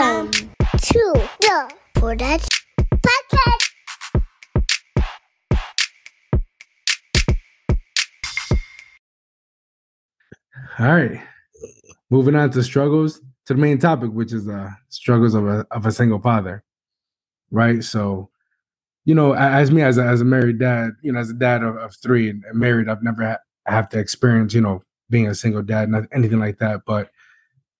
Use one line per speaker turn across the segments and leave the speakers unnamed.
Welcome to the 4 Dads Podcast.
All right. Moving on to struggles to the main topic, which is uh struggles of a of a single father. Right. So, you know, as me as a, as a married dad, you know, as a dad of, of three and married, I've never ha- have to experience, you know, being a single dad, not anything like that. But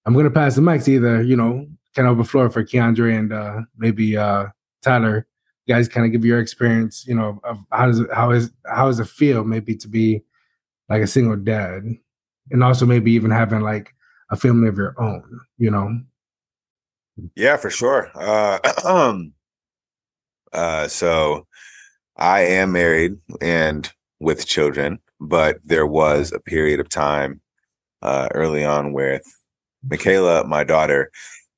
I'm gonna pass the mic to either, you know, kind of the floor for Keandre and uh maybe uh Tyler. You guys kind of give your experience, you know, of how does it how is how does it feel maybe to be like a single dad? and also maybe even having like a family of your own, you know.
Yeah, for sure. Uh, um, uh, so I am married and with children, but there was a period of time uh, early on with Michaela, my daughter,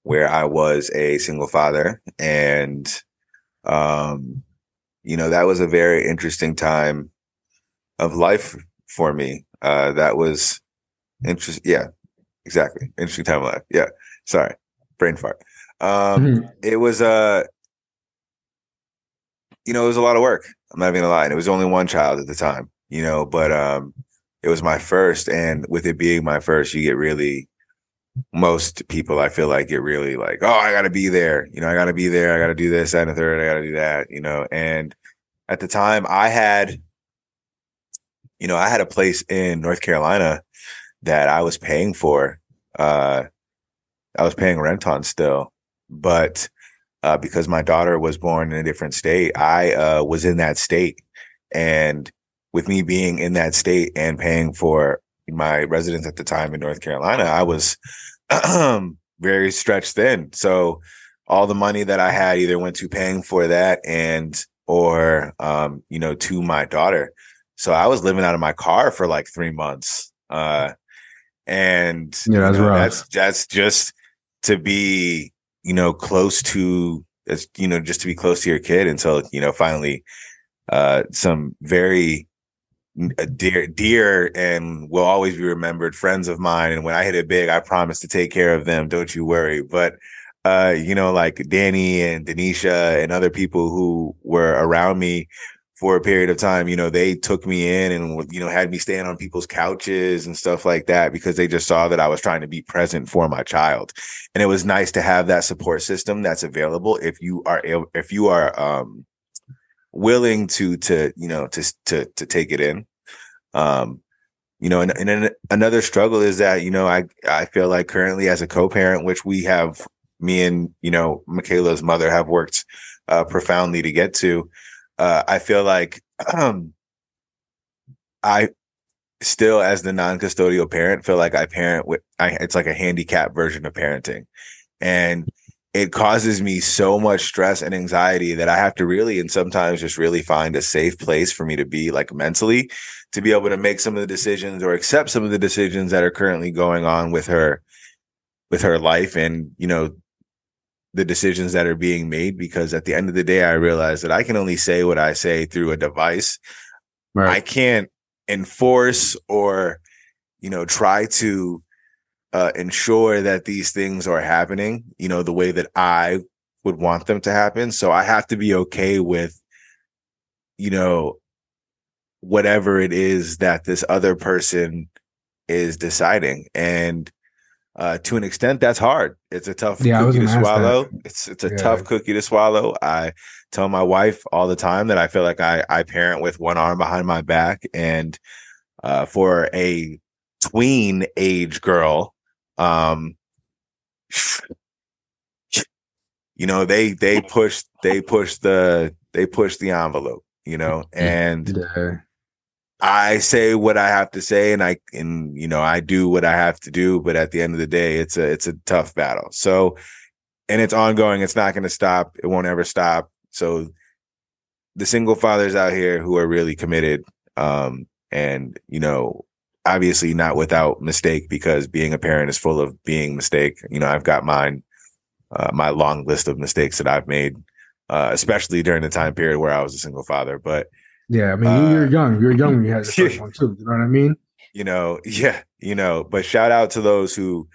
where I was a single father, and um, you know that was a very interesting time of life for me. Uh, that was interesting Yeah, exactly. Interesting time of life. Yeah. Sorry, brain fart. Um,
Mhm.
it was uh you know, it was a lot of work. I'm not even gonna lie. And it was only one child at the time, you know, but um it was my first, and with it being my first, you get really most people I feel like get really like, oh, I gotta be there, you know, I gotta be there, I gotta do this, and the third, I gotta do that, you know. And at the time I had, you know, I had a place in North Carolina that I was paying for. Uh I was paying rent on still, but uh, because my daughter was born in a different state, I uh, was in that state. And with me being in that state and paying for my residence at the time in North Carolina, I was very stretched thin. So all the money that I had either went to paying for that and or um, you know, to my daughter. So I was living out of my car for like three months. Uh and
Yeah,
you
that's
know, that's that's just to be you know close to as you know just to be close to your kid until you know finally uh some very dear dear and will always be remembered friends of mine. And when i hit it big i promise to take care of them. Don't you worry. But uh you know like danny and denisha and other people who were around me for a period of time you know they took me in and you know had me stand on people's couches and stuff like that because they just saw that i was trying to be present for my child. And it was nice to have that support system that's available if you are if you are um willing to to you know to to to take it in. Um you know and, and another struggle is that you know i i feel like currently as a co-parent which we have me and you know michaela's mother have worked uh profoundly to get to uh i feel like um i still as the non-custodial parent feel like i parent with I, it's like a handicap version of parenting. And it causes me so much stress and anxiety that i have to really and sometimes just really find a safe place for me to be like mentally to be able to make some of the decisions or accept some of the decisions that are currently going on with her with her life and you know the decisions that are being made because at the end of the day i realize that i can only say what i say through a device Right. I can't enforce or, you know, try to uh, ensure that these things are happening, you know, the way that I would want them to happen. So I have to be okay with, you know, whatever it is that this other person is deciding. And uh, to an extent, that's hard. It's a tough
Yeah,
cookie to swallow. It's it's a
Yeah.
tough cookie to swallow. I tell my wife all the time that I feel like I I parent with one arm behind my back, and uh, for a tween age girl, um, you know they they push they push the they push the envelope, you know, and
Yeah.
I say what I have to say and I and you know I do what I have to do but at the end of the day it's a it's a tough battle. So and it's ongoing it's not going to stop. It won't ever stop. So the single fathers out here who are really committed um and you know obviously not without mistake because being a parent is full of being mistake. You know I've got mine uh, my long list of mistakes that I've made uh especially during the time period where I was a single father but
Yeah. I mean, you- you're
Uh,
young. You're young when you had the first one too. You know what I mean?
you know, yeah, you know, but shout out to those who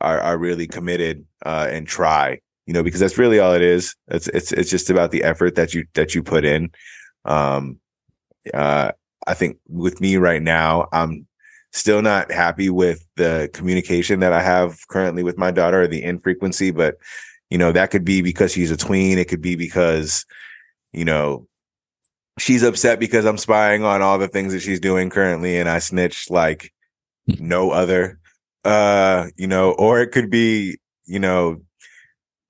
are, are really committed uh, and try, you know, because that's really all it is. It's it's it's just about the effort that you that you put in. Um, uh, I think with me right now, I'm still not happy with the communication that I have currently with my daughter, the infrequency, but you know, that could be because she's a tween. It could be because, you know, she's upset because I'm spying on all the things that she's doing currently and I snitch like no other. Uh, you know, or it could be, you know,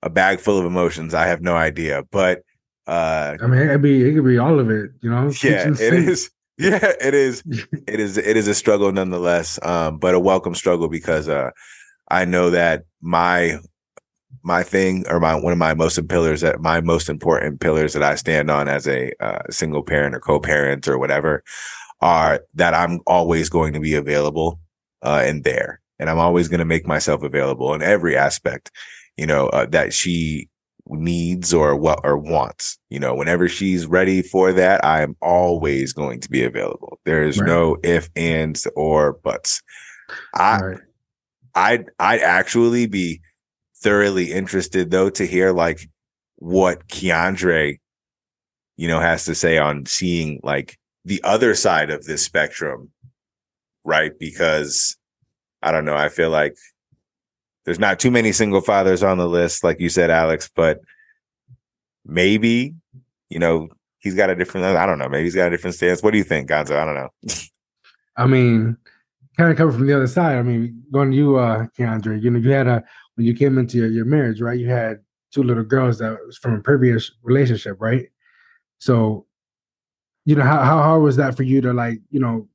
a bag full of emotions. I have no idea. But uh
I mean, it could be it could be all of it, you know.
yeah, it is. Yeah, it is. it is. It is a struggle nonetheless, um, but a welcome struggle because uh, I know that my my thing or my one of my most pillars that my most important pillars that I stand on as a uh, single parent or co-parent or whatever are that I'm always going to be available uh, and there, and I'm always going to make myself available in every aspect, you know, uh, that she needs or what or wants. You know, whenever she's ready for that, I am always going to be available. There is
Right.
no if, ands, or buts. I
Right.
I'd I'd actually be thoroughly interested though to hear like what Keandre, you know, has to say on seeing like the other side of this spectrum, right? Because I don't know, I feel like there's not too many single fathers on the list, like you said, Alex, but maybe, you know, he's got a different I don't know, maybe he's got a different stance. What do you think, Gonzo? I don't know.
I mean, kind of coming from the other side. I mean, going to you, uh, Keandre, you know, you had a when you came into your, your marriage, right? You had two little girls that was from a previous relationship, right? So, you know, how how hard was that for you to like, you know,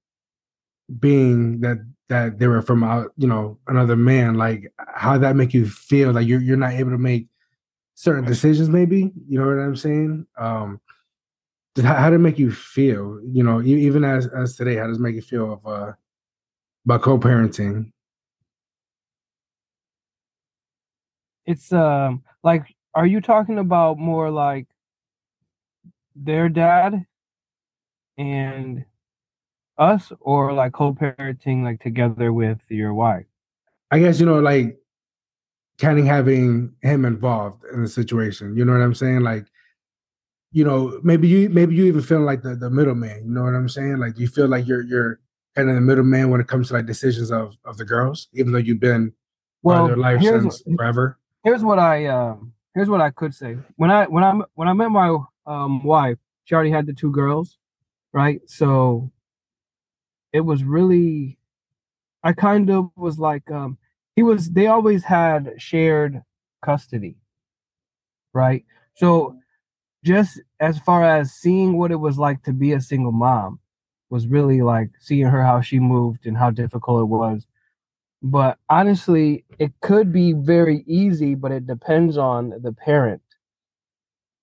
being that that they were from out, you know, another man? Like, how that make you feel? Like you're you're not able to make certain decisions, maybe. You know what I'm saying? Um, how, how did it make you feel? You know, even as as today, how does it make you feel of uh about co-parenting?
It's um like are you talking about more like their dad and us or like co-parenting like together with your wife?
I guess you know, like kind of having him involved in the situation. You know what I'm saying? Like, you know, maybe you maybe you even feel like the the middleman. You know what I'm saying? Like, you feel like you're you're kind of the middleman when it comes to like decisions of of the girls, even though you've been
Well,
their life since forever.
here's what I um here's what I could say. When I when I when I met my um wife, she already had the two girls, right? So it was really I kind of was like um he was they always had shared custody. Right? So just as far as seeing what it was like to be a single mom was really like seeing her how she moved and how difficult it was but honestly it could be very easy but it depends on the parent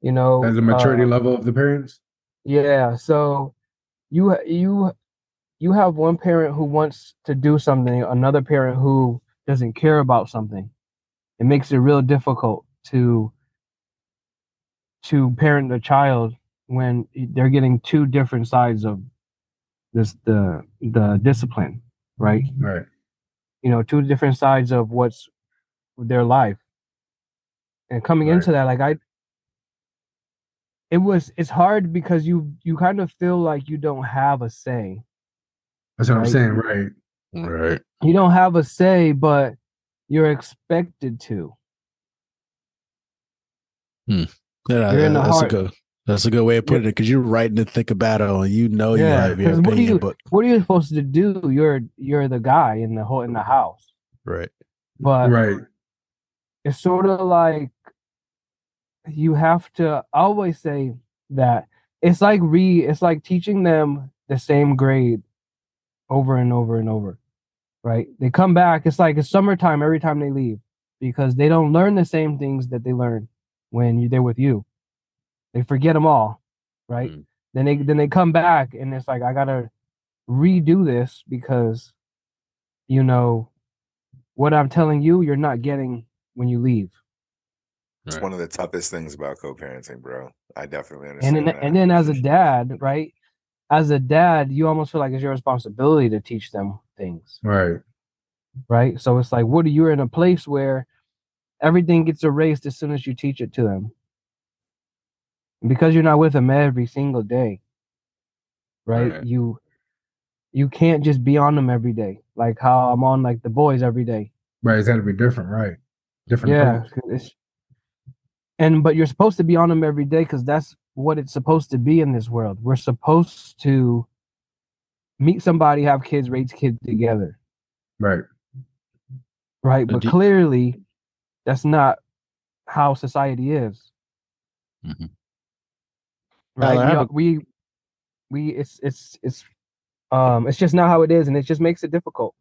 you know
As the maturity
uh,
level of the parents.
yeah so you you you have one parent who wants to do something another parent who doesn't care about something it makes it real difficult to to parent a child when they're getting two different sides of this the the discipline right
Right.
you know two different sides of what's their life and coming
Right.
into that like i it was it's hard because you you kind of feel like you don't have a say
That's what I'm saying. Right. Mm.
Right.
you don't have a say but you're expected to hmm.
Yeah,
You're in the
that's
heart.
a good. That's a good way of putting it because you're writing to think about it, and you know you
Yeah,
have your
'cause what do you-
but
what are you supposed to do you're you're the guy in the whole in the house
right.
but
right.
it's sort of like you have to I always say that it's like re it's like teaching them the same grade over and over and over right they come back it's like it's summertime every time they leave because they don't learn the same things that they learn when you they're with you they forget them all right
Mm.
then they then they come back and it's like i gotta redo this because you know what i'm telling you you're not getting when you leave
It's
Right.
one of the toughest things about co-parenting, bro. I definitely understand.
and then,
that.
and then as a dad right as a dad you almost feel like it's your responsibility to teach them things
Right.
right? So it's like, what are you in a place where everything gets erased as soon as you teach it to them? Because you're not with them every single day, right?
Right.
You you can't just be on them every day, like how I'm on like the boys every day.
Right. It's got to be different, right? Different.
Yeah, and but you're supposed to be on them every day because that's what it's supposed to be in this world. We're supposed to meet somebody, have kids, raise kids together,
Right.
right? But
do-
clearly, that's not how society is.
Mhm.
Right?
Tyler, I
We,
a-
we we it's it's it's um it's just not how it is, and it just makes it difficult.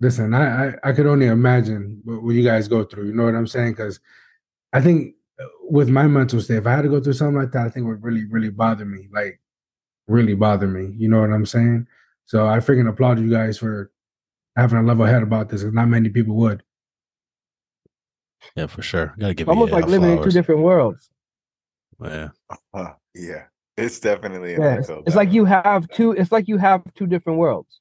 Listen, I, I I could only imagine what, what you guys go through. You know what I'm saying? Because I think with my mental state, if I had to go through something like that, I think it would really, really bother me. Like, really bother me. You know what I'm saying? So I freaking applaud you guys for having a level head about this. 'cause not many people would.
Yeah, for sure. Gotta give
Almost
you
like
uh,
living in two different worlds.
Yeah.
Huh, yeah, it's definitely
Yeah, it's,
uphill
like you have two. It's like you have two different worlds,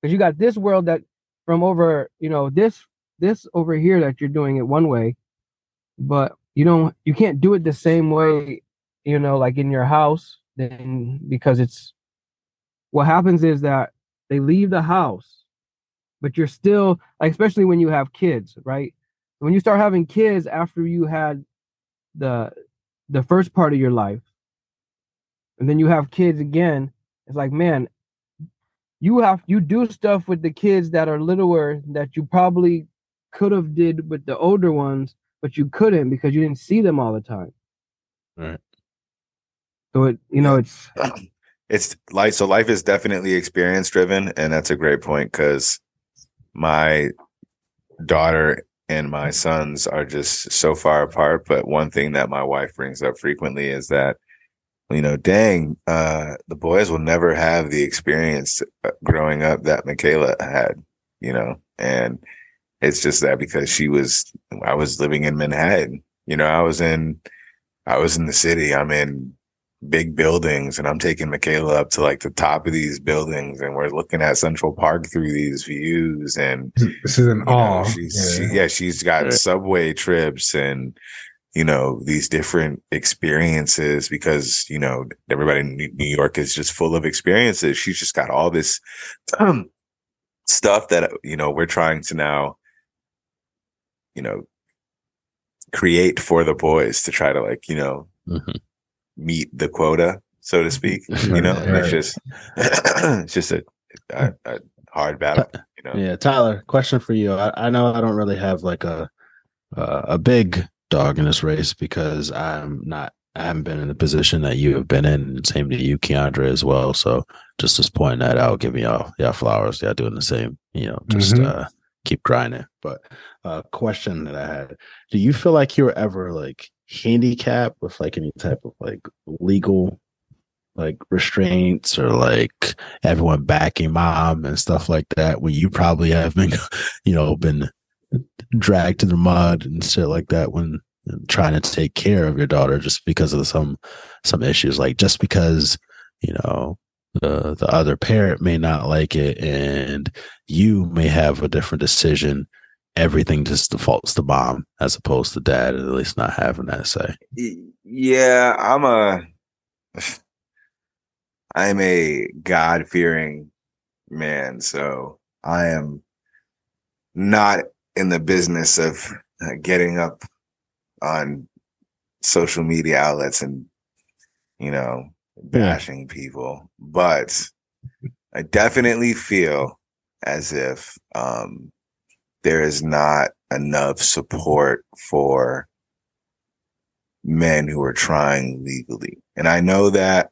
because you got this world that from over, you know, this this over here that you're doing it one way, but you don't, you can't do it the same way, you know, like in your house. Then because it's what happens is that they leave the house, but you're still like, especially when you have kids, right? When you start having kids after you had the the first part of your life and then you have kids again it's like man you have you do stuff with the kids that are littler that you probably could have did with the older ones but you couldn't because you didn't see them all the time
Right.
so it you know it's
it's life so life is definitely experience driven and that's a great point because my daughter and my sons are just so far apart but one thing that my wife brings up frequently is that you know dang uh the boys will never have the experience uh, growing up that michaela had you know and it's just that because she was i was living in manhattan you know i was in i was in the city i'm in big buildings and I'm taking Michaela up to like the top of these buildings and we're looking at Central Park through these views and
This is an
you know,
awe.
she's
yeah.
She, yeah she's got
Right.
subway trips and you know these different experiences because you know everybody in New New York is just full of experiences she's just got all this um, stuff that you know we're trying to now you know create for the boys to try to like you know
Mhm.
meet the quota, so to speak. You know, and it's just it's just a, a, a hard battle. You know,
Yeah, Tyler. Question for you. I, I know I don't really have like a uh, a big dog in this race because I'm not. I haven't been in the position that you have been in. Same to you, Keandre, as well. So just just pointing that out, giving y'all y'all flowers. Y'all doing the same. You know, just
Mhm.
uh, keep grinding. But uh, question that I had: Do you feel like you were ever like handicapped with like any type of like legal like restraints or like everyone backing mom and stuff like that when you probably have been you know been dragged to the mud and shit like that when trying to take care of your daughter just because of some some issues like just because you know the the other parent may not like it and you may have a different decision. Everything just defaults to mom as opposed to dad at least not having that say.
Yeah, I'm a I'm a God fearing man, so I am not in the business of uh, getting up on social media outlets and you know bashing people, but I definitely feel as if um, there is not enough support for men who are trying legally. And I know that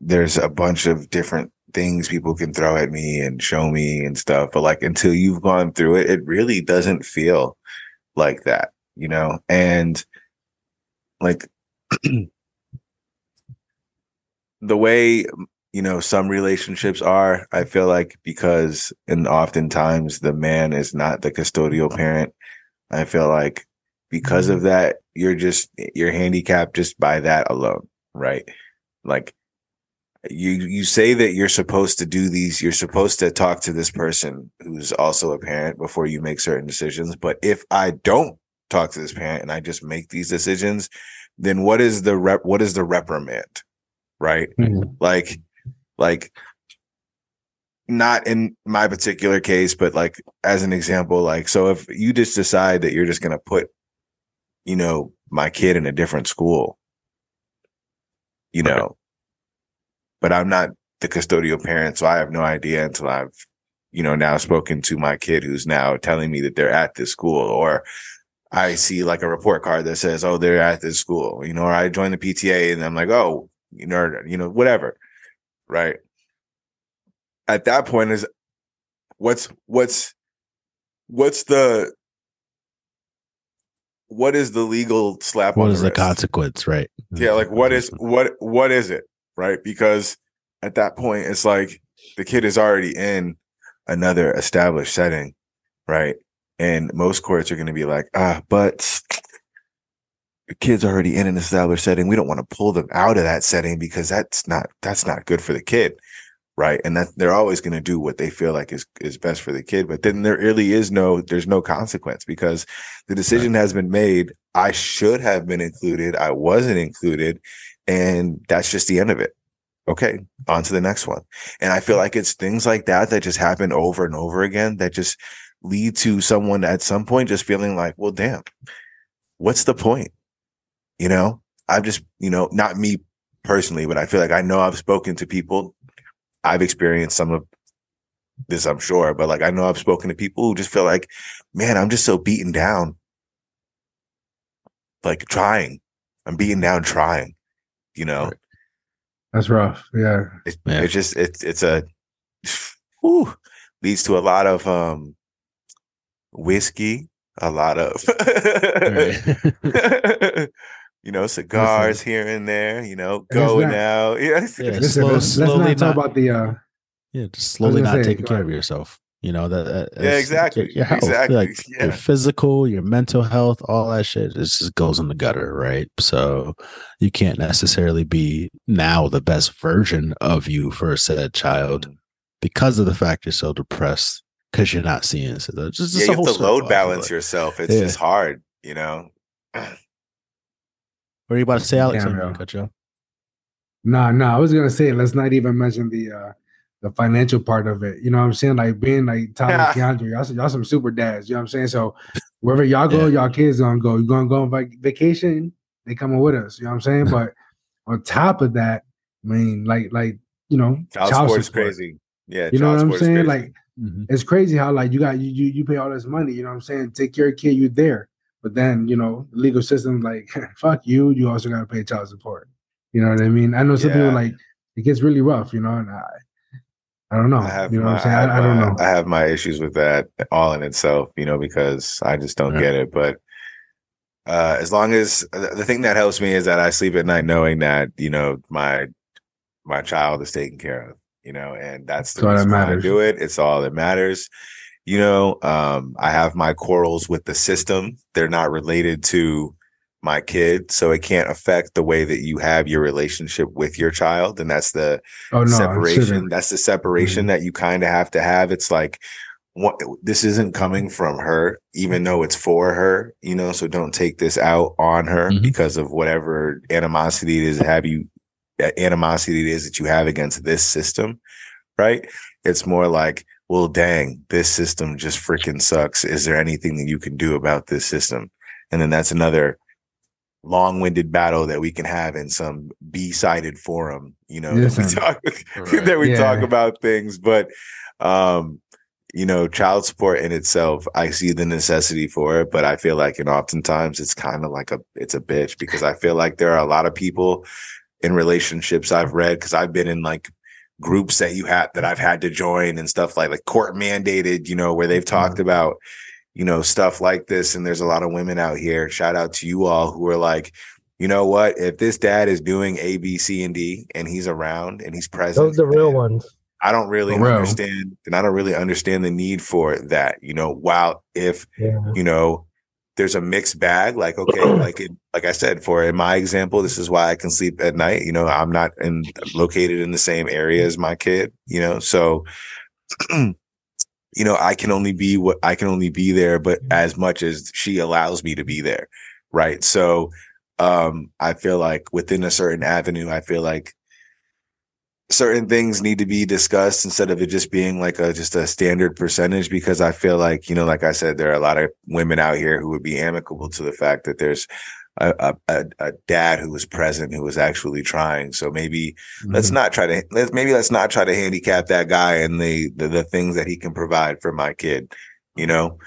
there's a bunch of different things people can throw at me and show me and stuff, but like until you've gone through it, it really doesn't feel like that, you know? And like the way you know some relationships are i feel like because and oftentimes the man is not the custodial parent i feel like because of mm-hmm. that you're just you're handicapped just by that alone right? Like you you say that you're supposed to do these you're supposed to talk to this person who's also a parent before you make certain decisions but if i don't talk to this parent and i just make these decisions then what is the rep what is the reprimand right
Mhm.
like like not in my particular case but like as an example like so if you just decide that you're just going to put you know my kid in a different school you
Right.
know but i'm not the custodial parent so i have no idea until i've you know now spoken to my kid who's now telling me that they're at this school or i see like a report card that says oh they're at this school you know or i join the pta and i'm like oh you know you know whatever right at that point is what's what's what's the what is the legal slap
What
on
is the
wrist?
consequence, right?
yeah like what is what what is it right because at that point it's like the kid is already in another established setting right and most courts are going to be like ah but the kid's already in an established setting we don't want to pull them out of that setting because that's not that's not good for the kid right? And that they're always going to do what they feel like is is best for the kid but then there really is no there's no consequence because the decision has been made i should have been included i wasn't included and that's just the end of it. Okay on to the next one. And i feel like it's things like that that just happen over and over again that just lead to someone at some point just feeling like well damn what's the point you know i've just you know not me personally but i feel like i know i've spoken to people i've experienced some of this i'm sure but like i know i've spoken to people who just feel like man i'm just so beaten down like trying i'm beaten down trying you know
Right.
That's rough. Yeah.
it,
Yeah.
it's just it's it's a whew, leads to a lot of um whiskey a lot of
Right.
you know cigars here and there you know
And it's
going
not-
out yeah
Yeah,
Listen,
slow-
let's, let's
slowly
not talk
not-
about the uh
Yeah, just slowly not
say,
taking care
ahead.
of yourself. You know that. that
Yeah, exactly,
Your, your health,
exactly,
like
yeah.
your physical, your mental health, all that shit. It just goes in the gutter, right? So you can't necessarily be now the best version of you for a said child because of the fact you're so depressed because you're not seeing it. So it's just,
yeah you have to load
circle, I feel
balance
like.
yourself it's
Yeah.
just hard you know
What are you about to say, Alex?
Yeah,
I'm cut you off.
Nah, nah. I was gonna say let's not even mention the uh the financial part of it. You know what I'm saying? Like being like Tyler and Keandre, y'all, some- y'all some super dads. You know what I'm saying? So wherever y'all go, y'all kids gonna go. You gonna go on vac- vacation? They coming with us. You know what I'm saying? but on top of that, I mean, like like you know,
child, support is crazy yeah
You know what I'm saying?
crazy.
Like
Mhm.
it's crazy how like you got you, you you pay all this money. You know what I'm saying? Take care of kid, you there. But then you know the legal system like fuck you. You also got to pay child support. You know what I mean? I know some people like it gets really rough. You know, and I I don't know.
I have
you know
my,
what I'm saying?
have
I, I don't know.
I have my issues with that all in itself, you know, because I just don't
Yeah.
get it. But uh, as long as the thing that helps me is that I sleep at night knowing that you know my my child is taken care of, you know, and that's the
That's
reason I
matters.
do it. It's all that matters. You know, um, I have my quarrels with the system. They're not related to my kid, so it can't affect the way that you have your relationship with your child, and that's the
Oh no,
separation. That's the separation
Mhm.
that you kind of have to have. It's like what this isn't coming from her, even though it's for her, you know. So don't take this out on her
Mhm.
because of whatever animosity it is have you uh, animosity it is that you have against this system, right? It's more like, well, dang, this system just freaking sucks. Is there anything that you can do about this system? And then that's another long-winded battle that we can have in some b-sided forum you know that we talk
Right.
that we talk about things but um you know child support in itself i see the necessity for it but i feel like and oftentimes it's kind of like a it's a bitch because i feel like there are a lot of people in relationships i've read because i've been in like groups that you had that i've had to join and stuff like like court mandated you know where they've talked mm-hmm. about you know, stuff like this. And there's a lot of women out here. Shout out to you all who are like, you know what? If this dad is doing A, B, C, and D and he's around and he's present,
Those are the real ones.
I don't really
For real.
understand and I don't really understand the need for that. You know, while if,
Yeah.
you know, there's a mixed bag. Like, okay, like it, like I said, for in my example, this is why I can sleep at night. You know, I'm not in located in the same area as my kid. You know, so you know, I can only be what I can only be there, but as much as she allows me to be there, right? So, um, I feel like within a certain avenue, I feel like certain things need to be discussed instead of it just being like a just a standard percentage because I feel like, you know, like I said, there are a lot of women out here who would be amicable to the fact that there's a, a, a dad who was present who was actually trying. So maybe mm-hmm. let's not try to let's maybe let's not try to handicap that guy and the, the the things that he can provide for my kid, you know.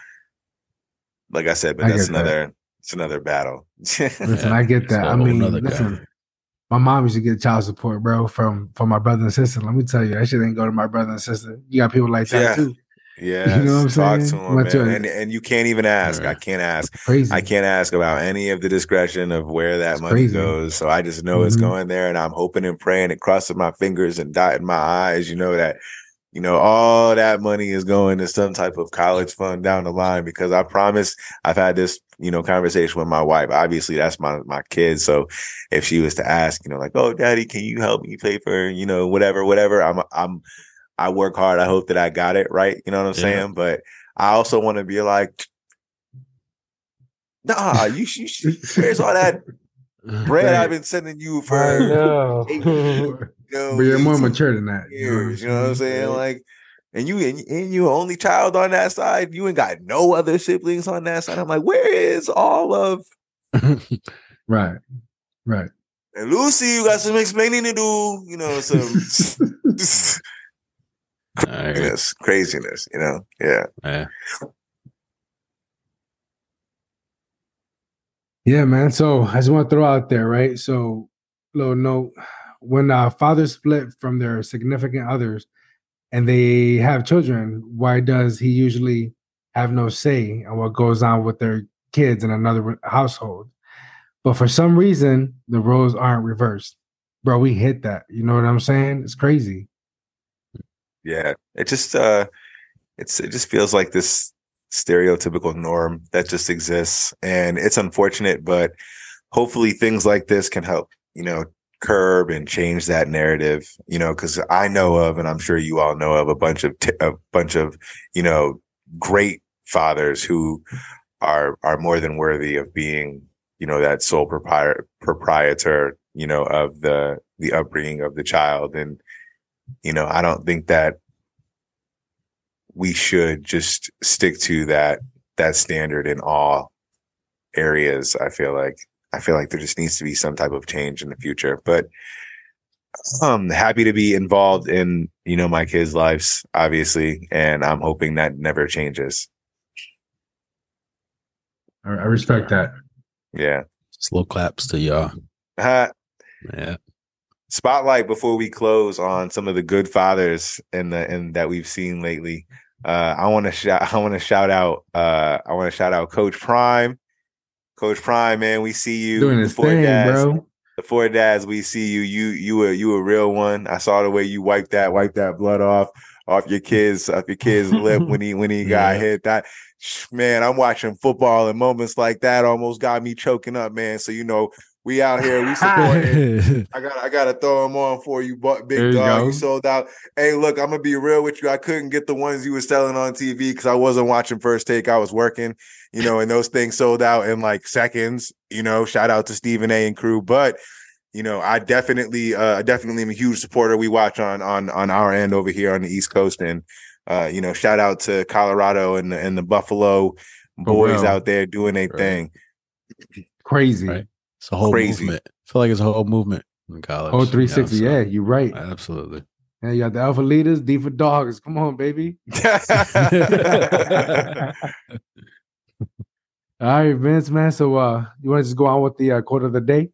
Like I said, but I that's another that. it's another battle.
listen, I get that. I mean, listen, guy my mom used to get child support, bro, from from my brother and sister. Let me tell you, that shit ain't go to my brother and sister. You got people like that
yeah.
too.
Yeah,
you know what I'm saying?
to him. And and you can't even ask. I can't ask.
Crazy.
I can't ask about any of the discretion of where that it's money crazy. goes. So I just know mm-hmm. it's going there, and I'm hoping and praying and crossing my fingers and dotting my eyes. You know that you know, all that money is going to some type of college fund down the line because I promise I've had this, you know, conversation with my wife. Obviously, that's my my kid. So if she was to ask, you know, like, oh daddy, can you help me pay for, you know, whatever, whatever, I'm I'm I work hard. I hope that I got it right. You know what I'm yeah. saying? But I also want to be like, nah, you, you, you where's all that bread I've been sending you for
you know, but you're more mature than that.
Years, you know what I'm saying? Like, and you and, and you only child on that side. You ain't got no other siblings on that side. I'm like, where is all of?
right, right.
And Lucy, you got some explaining to do. You know, some craziness, craziness. You know, yeah.
yeah.
Yeah, man. So I just want to throw out there, right? So, little note when uh, fathers split from their significant others and they have children, why does he usually have no say on what goes on with their kids in another household? But for some reason, the roles aren't reversed. Bro, we hit that. You know what I'm saying? It's crazy.
Yeah. It just uh it's it just feels like this stereotypical norm that just exists. And it's unfortunate, but hopefully things like this can help, you know, curb and change that narrative you know because i know of and i'm sure you all know of a bunch of t- a bunch of you know great fathers who are are more than worthy of being you know that sole propri- proprietor you know of the the upbringing of the child. And you know i don't think that we should just stick to that that standard in all areas i feel like I feel like there just needs to be some type of change in the future. But I'm happy to be involved in, you know, my kids' lives, obviously, and I'm hoping that never changes.
I respect that.
Yeah.
Slow claps to y'all.
Uh,
yeah.
Spotlight before we close on some of the good fathers and the and that we've seen lately. Uh, I want to shout. I want to shout out. Uh, I want to shout out Coach Prime Coach Prime, man, we see you.
Doing his thing, dads, bro.
The four dads, we see you. You you were you a real one. I saw the way you wiped that, wiped that blood off off your kids, off your kid's lip when he when he got yeah. hit. That man, I'm watching football and moments like that almost got me choking up, man. So you know, we out here, we support I got I gotta throw them on for you, but big dog. You, you, sold out. Hey, look, I'm gonna be real with you. I couldn't get the ones you were selling on TV because I wasn't watching first take. I was working, you know, and those things sold out in like seconds. You know, shout out to Stephen A and crew. But you know, I definitely uh definitely am a huge supporter. We watch on on on our end over here on the East Coast. And uh, you know, shout out to Colorado and the and the Buffalo boys out there doing their right. thing.
Crazy. Right.
It's a whole Crazy. movement. I feel like it's a whole movement in college.
Oh, 360. Yeah, so, yeah you're right.
Absolutely.
Yeah, you got the alpha leaders, D for dogs. Come on, baby. All right, Vince, man. So uh you want to just go on with the uh, quote of the day?